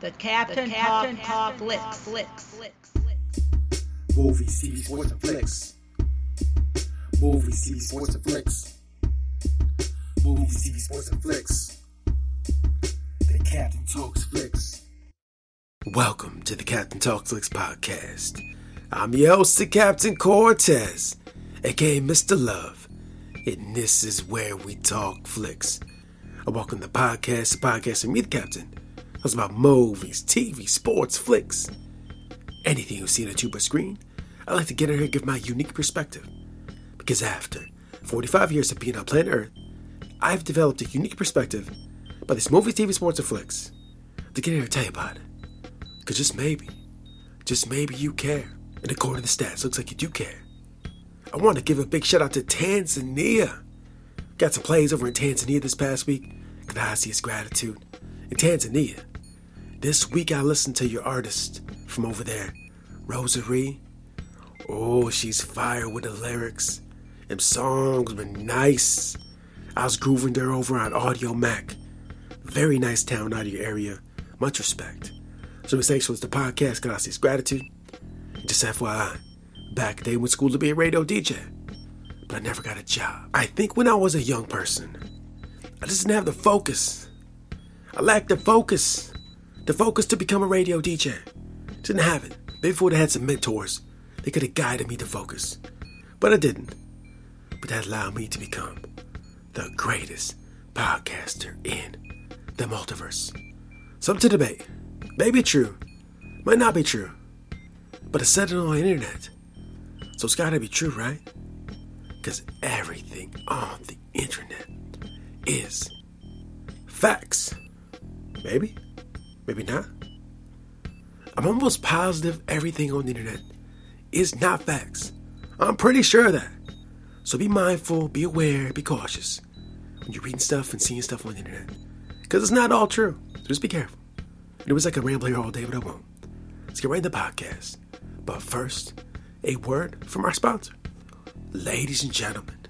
The Captain, the Captain Talk, Talk Flicks. Flicks. Flicks. Movies, TV, sports, and flicks. Movies, TV, sports, and flicks. Movies, TV, sports, and flicks. The Captain Talks Flicks. Welcome to the Captain Talks Flicks podcast. I'm your host, the Captain Cortez, aka Mr. Love, and this is where we talk flicks. I welcome the podcast, the podcast, and me, the Captain it's about movies, TV, sports, flicks, anything you see on a tuber screen. I like to get in here and give my unique perspective. Because after 45 years of being on planet Earth, I've developed a unique perspective about these movies, TV, sports, and flicks to get in here and tell you about it. Because just maybe, just maybe you care. And according to the stats, looks like you do care. I want to give a big shout out to Tanzania. Got some plays over in Tanzania this past week. Gracias, gratitude. In Tanzania, this week I listened to your artist from over there, Rosa Ree. Oh, she's fire with the lyrics. Them songs were nice. I was grooving there over on Audiomack. Very nice town out of your area. Much respect. So thanks for the podcast, gracias, gratitude. Just FYI, back day went school to be a radio DJ, but I never got a job. I think when I was a young person, I just didn't have the focus. I lacked the focus the focus to become a radio DJ. Didn't have it. Maybe if I would have had some mentors, they could have guided me to focus. But I didn't. But that allowed me to become the greatest podcaster in the multiverse. Something to debate. Maybe true. Might not be true. But I said it on the internet. So it's gotta be true, right? Because everything on the internet is facts. Maybe? Maybe not. I'm almost positive everything on the internet is not facts. I'm pretty sure of that. So be mindful, be aware, be cautious when you're reading stuff and seeing stuff on the internet. Because it's not all true. So just be careful. It was like a ramble here all day, but I won't. Let's get right into the podcast. But first, a word from our sponsor. Ladies and gentlemen,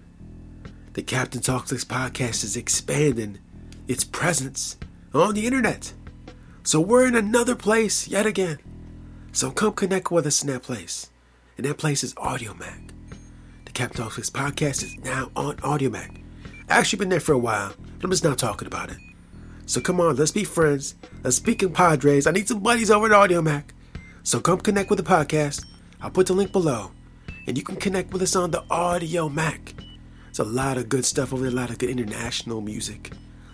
the Captain Talks podcast is expanding its presence on the internet. So we're in another place yet again. So come connect with us in that place. And that place is Audiomack. The Captain Flicks podcast is now on Audiomack. Actually been there for a while, but I'm just not talking about it. So come on, let's be friends. Let's be compadres. I need some buddies over at Audiomack. So come connect with the podcast. I'll put the link below. And you can connect with us on the Audiomack. It's a lot of good stuff over there, a lot of good international music,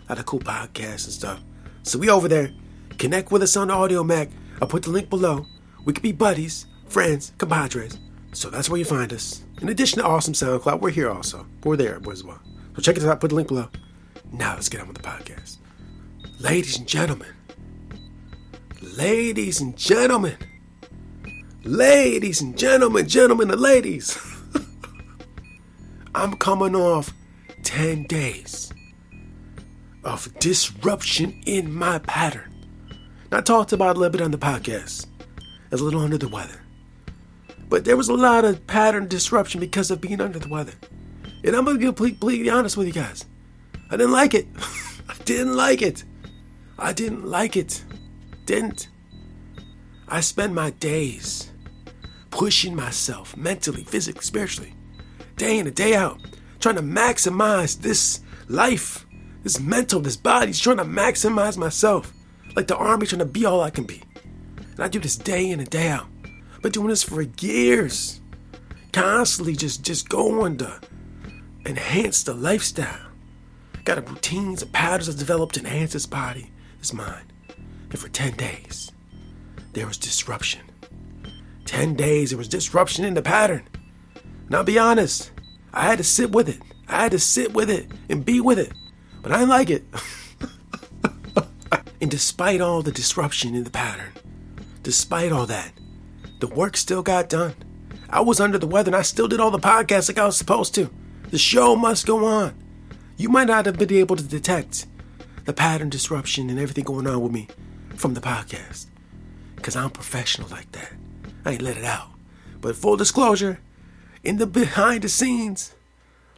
a lot of cool podcasts and stuff. So we over there. Connect with us on Audiomack. I'll put the link below. We could be buddies, friends, compadres. So that's where you find us. In addition to awesome SoundCloud, we're here also. We're there as well. So check us out. Put the link below. Now let's get on with the podcast. Ladies and gentlemen. Ladies and gentlemen. Ladies and gentlemen, gentlemen and ladies. I'm coming off 10 days of disruption in my pattern. I talked about a little bit on the podcast. I was a little under the weather. But there was a lot of pattern disruption because of being under the weather. And I'm going to be completely honest with you guys. I didn't like it. I didn't like it. I didn't like it. Didn't. I spend my days pushing myself mentally, physically, spiritually, day in and day out, trying to maximize this life, this mental, this body, trying to maximize myself like the army trying to be all I can be. And I do this day in and day out. Been doing this for years. Constantly just just going to enhance the lifestyle. Got a routines and patterns I've developed to enhance this body, this mind. And for 10 days, there was disruption. 10 days, there was disruption in the pattern. And I'll be honest, I had to sit with it. I had to sit with it and be with it. But I didn't like it. And despite all the disruption in the pattern, despite all that, the work still got done. I was under the weather and I still did all the podcasts like I was supposed to. The show must go on. You might not have been able to detect the pattern disruption and everything going on with me from the podcast. Because I'm professional like that. I ain't let it out. But full disclosure, in the behind the scenes,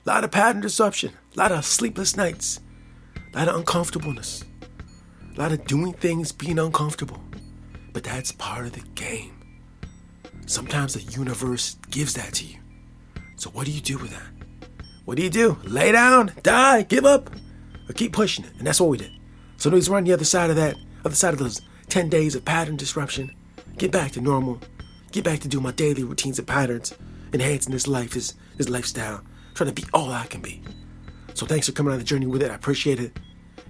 a lot of pattern disruption, a lot of sleepless nights, a lot of uncomfortableness, a lot of doing things being uncomfortable. But that's part of the game. Sometimes the universe gives that to you. So what do you do with that? What do you do? Lay down, die, give up, or keep pushing it? And that's what we did. So anyways, we're on the other side of that, other side of those 10 days of pattern disruption. Get back to normal. Get back to doing my daily routines and patterns, enhancing this life, this, this lifestyle, trying to be all I can be. So thanks for coming on the journey with it. I appreciate it.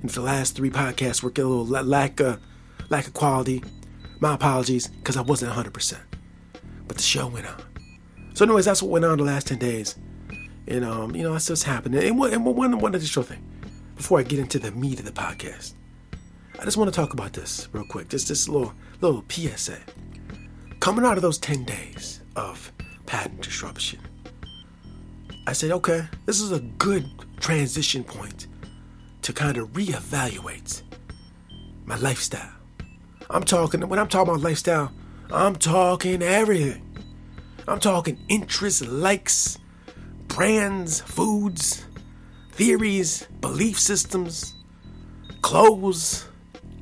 And for the last three podcasts, we're a little lack of, lack of quality. My apologies, because I wasn't 100%. But the show went on. So anyways, that's what went on the last 10 days. And, um, you know, that's what's happening. And, one, and one, one additional thing, before I get into the meat of the podcast, I just want to talk about this real quick. Just this little, little PSA. Coming out of those 10 days of pattern disruption, I said, okay, this is a good transition point to kind of reevaluate my lifestyle. I'm talking, when I'm talking about lifestyle, I'm talking everything. I'm talking interests, likes, brands, foods, theories, belief systems, clothes,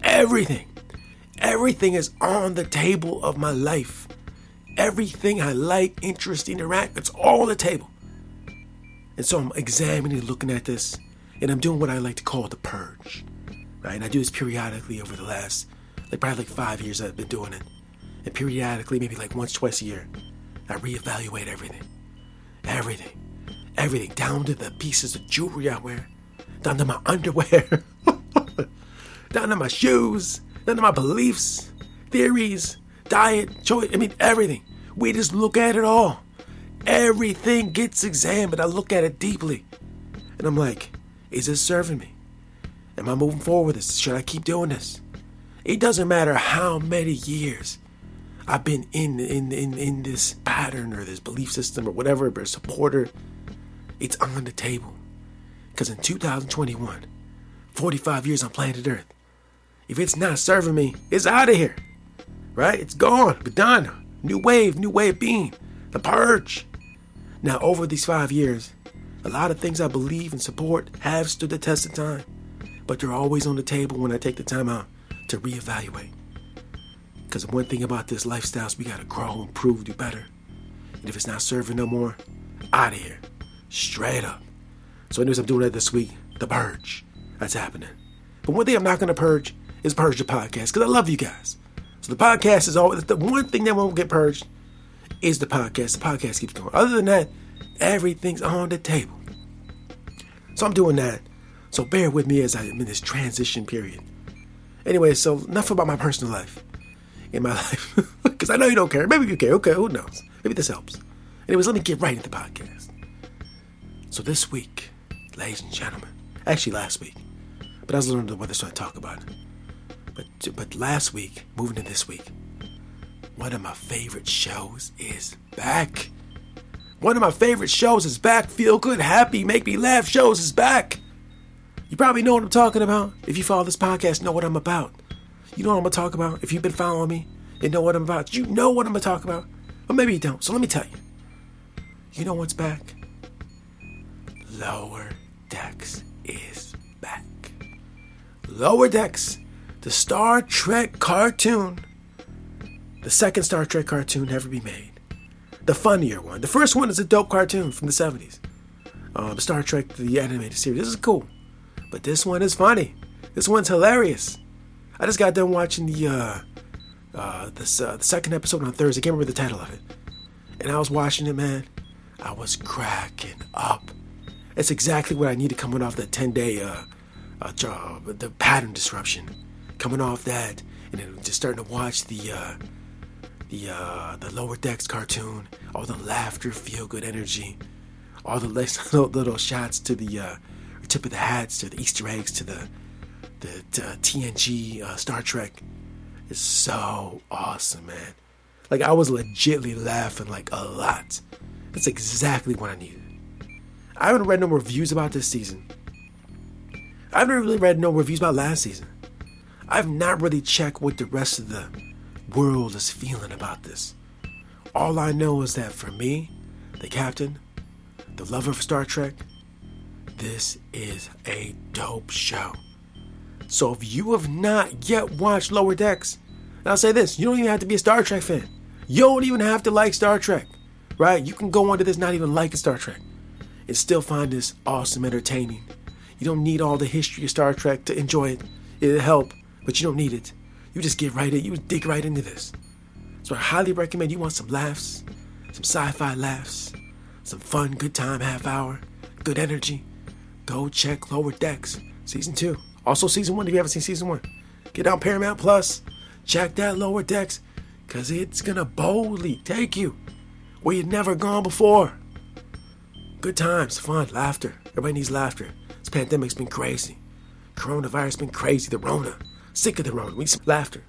everything. Everything is on the table of my life. Everything I like, interest, interact, it's all on the table. And so I'm examining, looking at this, and I'm doing what I like to call the purge. Right? And I do this periodically over the last, like probably like five years I've been doing it. And periodically, maybe like once, twice a year, I reevaluate everything. Everything. Everything. Down to the pieces of jewelry I wear. Down to my underwear. down to my shoes. Down to my beliefs, theories, diet, choice. I mean, everything. We just look at it all. Everything gets examined. I look at it deeply. And I'm like, is this serving me? Am I moving forward with this? Should I keep doing this? It doesn't matter how many years I've been in in in, in this pattern or this belief system or whatever, but supporter. It's on the table. Because in 2021, 45 years on planet Earth, if it's not serving me, it's out of here. Right? It's gone. Done. New wave, new way of being. The purge. Now, over these five years, a lot of things I believe and support have stood the test of time, but they're always on the table when I take the time out to reevaluate. Because one thing about this lifestyle is we gotta grow, improve, do better. And if it's not serving no more, out of here. Straight up. So, anyways, I'm doing that this week. The purge. That's happening. But one thing I'm not gonna purge is purge the podcast because I love you guys. So the podcast is always the one thing that won't get purged is the podcast. The podcast keeps going. Other than that, everything's on the table. So I'm doing that. So bear with me as I'm in this transition period. Anyway, so enough about my personal life in my life. Because I know you don't care. Maybe you care. Okay, who knows? Maybe this helps. Anyways, let me get right into the podcast. So this week, ladies and gentlemen, actually last week, but I was learning the weather, so I talk about it. But but last week, moving to this week, one of my favorite shows is back. One of my favorite shows is back. Feel good, happy, make me laugh shows is back. You probably know what I'm talking about. If you follow this podcast, know what I'm about. You know what I'm gonna talk about. If you've been following me, you know what I'm about. You know what I'm gonna talk about. Or maybe you don't. So let me tell you. You know what's back? Lower Decks is back. Lower Decks, the Star Trek cartoon. The second Star Trek cartoon ever be made the funnier one. The first one is a dope cartoon from the 70s. Um, Star Trek, the animated series. This is cool. But this one is funny. This one's hilarious. I just got done watching the uh, uh, this, uh, the second episode on Thursday. I can't remember the title of it. And I was watching it, man. I was cracking up. It's exactly what I needed coming off that 10 day uh, uh, job, the pattern disruption. Coming off that, and then just starting to watch the uh, the uh, the lower decks cartoon, all the laughter, feel good energy, all the little, little shots to the uh, tip of the hats, to the Easter eggs, to the the TNG uh, Star Trek is so awesome, man. Like I was legitly laughing like a lot. That's exactly what I needed. I haven't read no reviews about this season. I haven't really read no reviews about last season. I've not really checked what the rest of the world is feeling about this. All I know is that for me, the captain, the lover of Star Trek, this is a dope show. So if you have not yet watched Lower Decks, I'll say this, you don't even have to be a Star Trek fan. You don't even have to like Star Trek, right? You can go onto this not even liking Star Trek and still find this awesome entertaining. You don't need all the history of Star Trek to enjoy it. It'll help, but you don't need it. You just get right in, you dig right into this. So I highly recommend you want some laughs, some sci-fi laughs, some fun, good time, half hour, good energy. Go check Lower Decks, season two. Also season one if you haven't seen season one. Get on Paramount Plus, check that Lower Decks, cause it's gonna boldly take you where you've never gone before. Good times, fun, laughter. Everybody needs laughter. This pandemic's been crazy. Coronavirus been crazy. The Rona. Sick of the Rona. We need some laughter.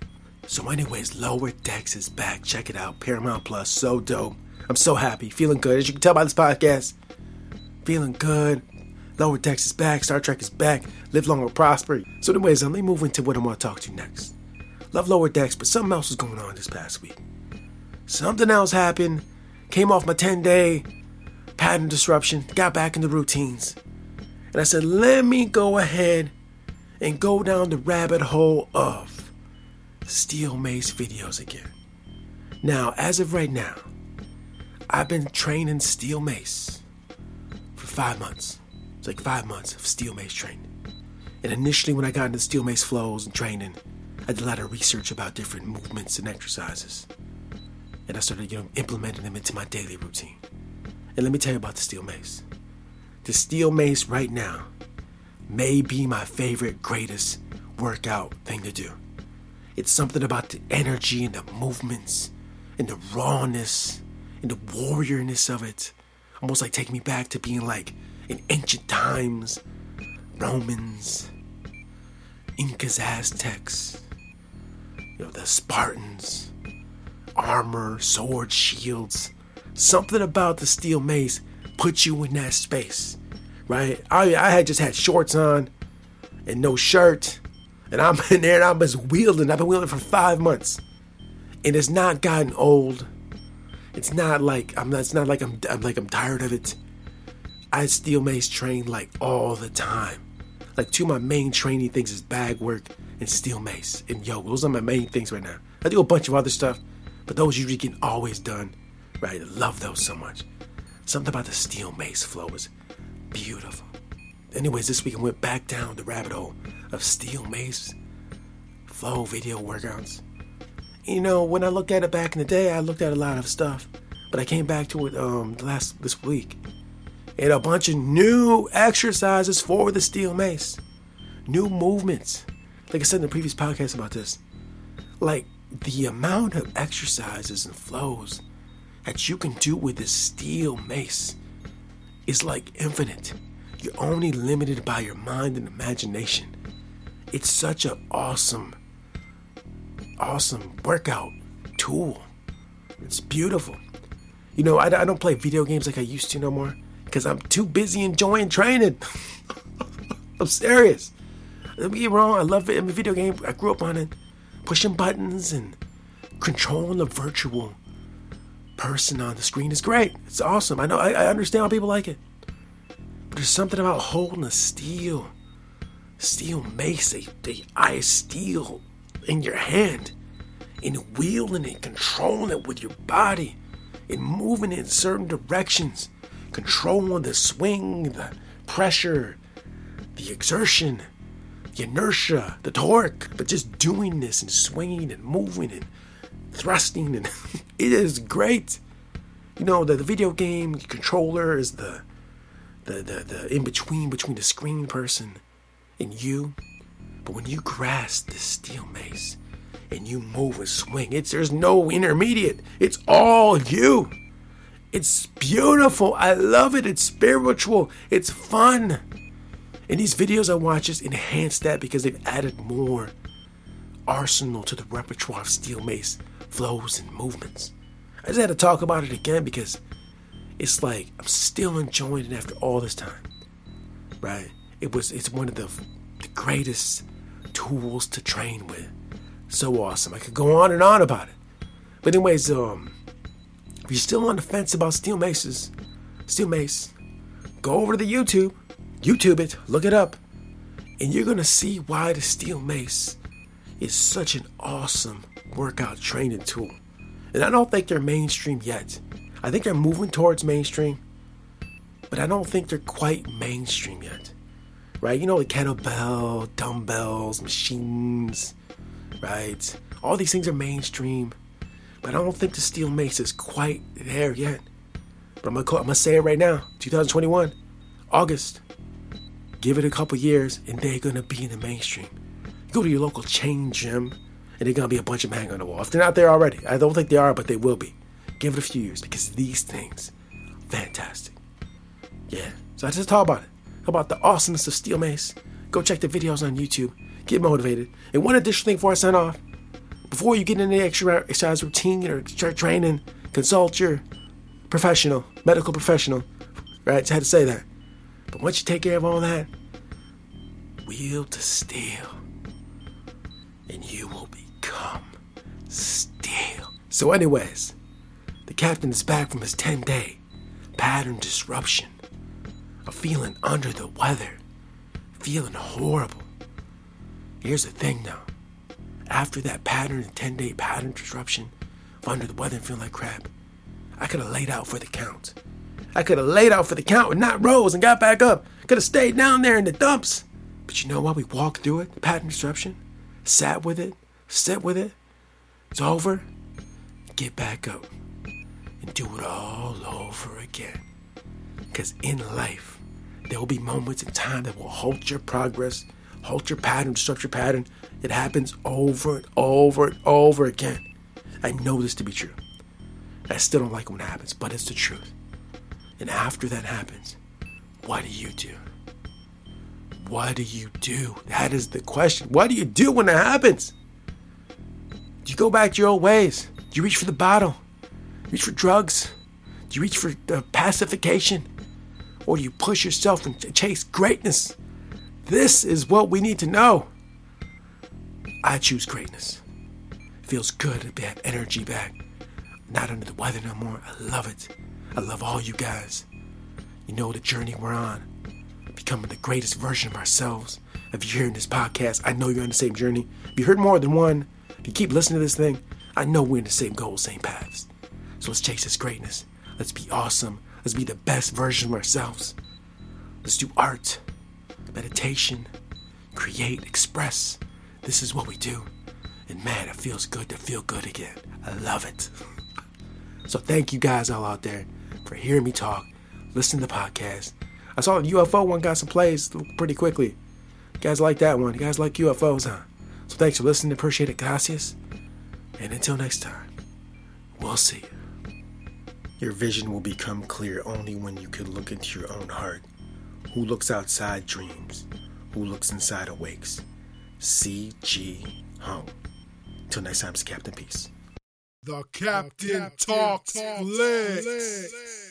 So, anyways, Lower Decks is back. Check it out. Paramount Plus. So dope. I'm so happy. Feeling good. As you can tell by this podcast, feeling good. Lower Decks is back. Star Trek is back. Live long and prosper. So, anyways, let me move into what I'm going to talk to you next. Love Lower Decks, but something else was going on this past week. Something else happened. Came off my 10 day pattern disruption. Got back into routines. And I said, let me go ahead and go down the rabbit hole of steel mace videos again. Now, as of right now, I've been training steel mace for five months. It's like five months of steel mace training. And initially, when I got into steel mace flows and training, I did a lot of research about different movements and exercises. And I started you know, implementing them into my daily routine. And let me tell you about the steel mace. The steel mace right now may be my favorite, greatest workout thing to do. It's something about the energy and the movements and the rawness and the warriorness of it. Almost like take me back to being like in ancient times, Romans, Incas, Aztecs, you know, the Spartans, armor, sword, shields. Something about the steel mace puts you in that space, right? I, I had just had shorts on and no shirt, and I'm in there and I'm just wielding. I've been wielding for five months, and it's not gotten old. It's not like I'm. Not, it's not like I'm. I'm like I'm tired of it. I steel mace train like all the time. Like two of my main training things is bag work and steel mace and yoga. Those are my main things right now. I do a bunch of other stuff, but those usually get always done. Right? I love those so much. Something about the steel mace flow is beautiful. Anyways, this week I went back down the rabbit hole of steel mace flow video workouts. You know, when I looked at it back in the day, I looked at a lot of stuff, but I came back to it um last this week, and a bunch of new exercises for the steel mace, new movements. Like I said in the previous podcast about this, like the amount of exercises and flows that you can do with this steel mace is like infinite. You're only limited by your mind and imagination. It's such an awesome, awesome workout tool. It's beautiful. You know, I, I don't play video games like I used to no more because I'm too busy enjoying training. I'm serious. Don't get wrong, I love it. I'm a video game. I grew up on it, pushing buttons and controlling the virtual person on the screen is great. It's awesome. I know. I, I understand how people like it. But there's something about holding a steel, steel mace, a, a ice steel in your hand, and wielding it, controlling it with your body, and moving it in certain directions, controlling the swing, the pressure, the exertion, the inertia, the torque. But just doing this and swinging and moving and thrusting and it is great. You know, the, the video game controller is the the, the, the in between between the screen person and you. But when you grasp the steel mace and you move and swing, it's there's no intermediate. It's all you. It's beautiful. I love it. It's spiritual. It's fun. And these videos I watch just enhance that because they've added more arsenal to the repertoire of steel mace flows and movements. I just had to talk about it again because it's like I'm still enjoying it after all this time. Right? It was it's one of the, the greatest tools to train with. So awesome. I could go on and on about it. But anyways, um if you're still on the fence about steel maces, steel mace, go over to the YouTube, YouTube it, look it up. And you're to see why the steel mace is such an awesome workout training tool. And I don't think they're mainstream yet. I think they're moving towards mainstream, but I don't think they're quite mainstream yet. Right? You know, the kettlebell, dumbbells, machines, right? All these things are mainstream, but I don't think the steel mace is quite there yet. But I'm gonna, I'm gonna say it right now 2021, August. Give it a couple years, and they're gonna be in the mainstream. Go to your local chain gym, and they're gonna be a bunch of them hanging on the wall. If they're not there already, I don't think they are, but they will be. Give it a few years because these things, fantastic. Yeah. So I just talk about it. About the awesomeness of steel mace. Go check the videos on YouTube. Get motivated. And one additional thing before I sign off, before you get into the extra exercise routine or start training, consult your professional, medical professional. Right? Just had to say that. But once you take care of all that, wield to steel, and you will become steel. So, anyways, the captain is back from his 10 day pattern disruption of feeling under the weather, feeling horrible. Here's the thing though after that pattern, 10 day pattern disruption of under the weather and feeling like crap, I could have laid out for the count. I could have laid out for the count and not rose and got back up. Could have stayed down there in the dumps. But you know what? We walked through it, pattern disruption, sat with it, sit with it. It's over. Get back up and do it all over again. Because in life, there will be moments in time that will halt your progress, halt your pattern, disrupt your pattern. It happens over and over and over again. I know this to be true. I still don't like when it happens, but it's the truth. And after that happens, what do you do? What do you do? That is the question. What do you do when it happens? Do you go back to your old ways? Do you reach for the bottle? Reach for drugs? Do you reach for uh, pacification? Or do you push yourself and chase greatness? This is what we need to know. I choose greatness. It feels good to have energy back. Not under the weather no more. I love it. I love all you guys. You know the journey we're on. Becoming the greatest version of ourselves. If you're hearing this podcast, I know you're on the same journey. If you heard more than one, if you keep listening to this thing, I know we're in the same goals, same paths. So let's chase this greatness. Let's be awesome. Let's be the best version of ourselves. Let's do art, meditation, create, express. This is what we do. And man, it feels good to feel good again. I love it. so thank you guys all out there for hearing me talk, listening to the podcast. I saw the UFO one got some plays pretty quickly. You guys like that one. You guys like UFOs, huh? So thanks for listening. Appreciate it. Gracias. And until next time, we'll see you. Your vision will become clear only when you can look into your own heart. Who looks outside dreams? Who looks inside awakes? C.G. Jung. Till next time, it's Captain Peace. The Captain, the Captain Talks, Talks Flicks.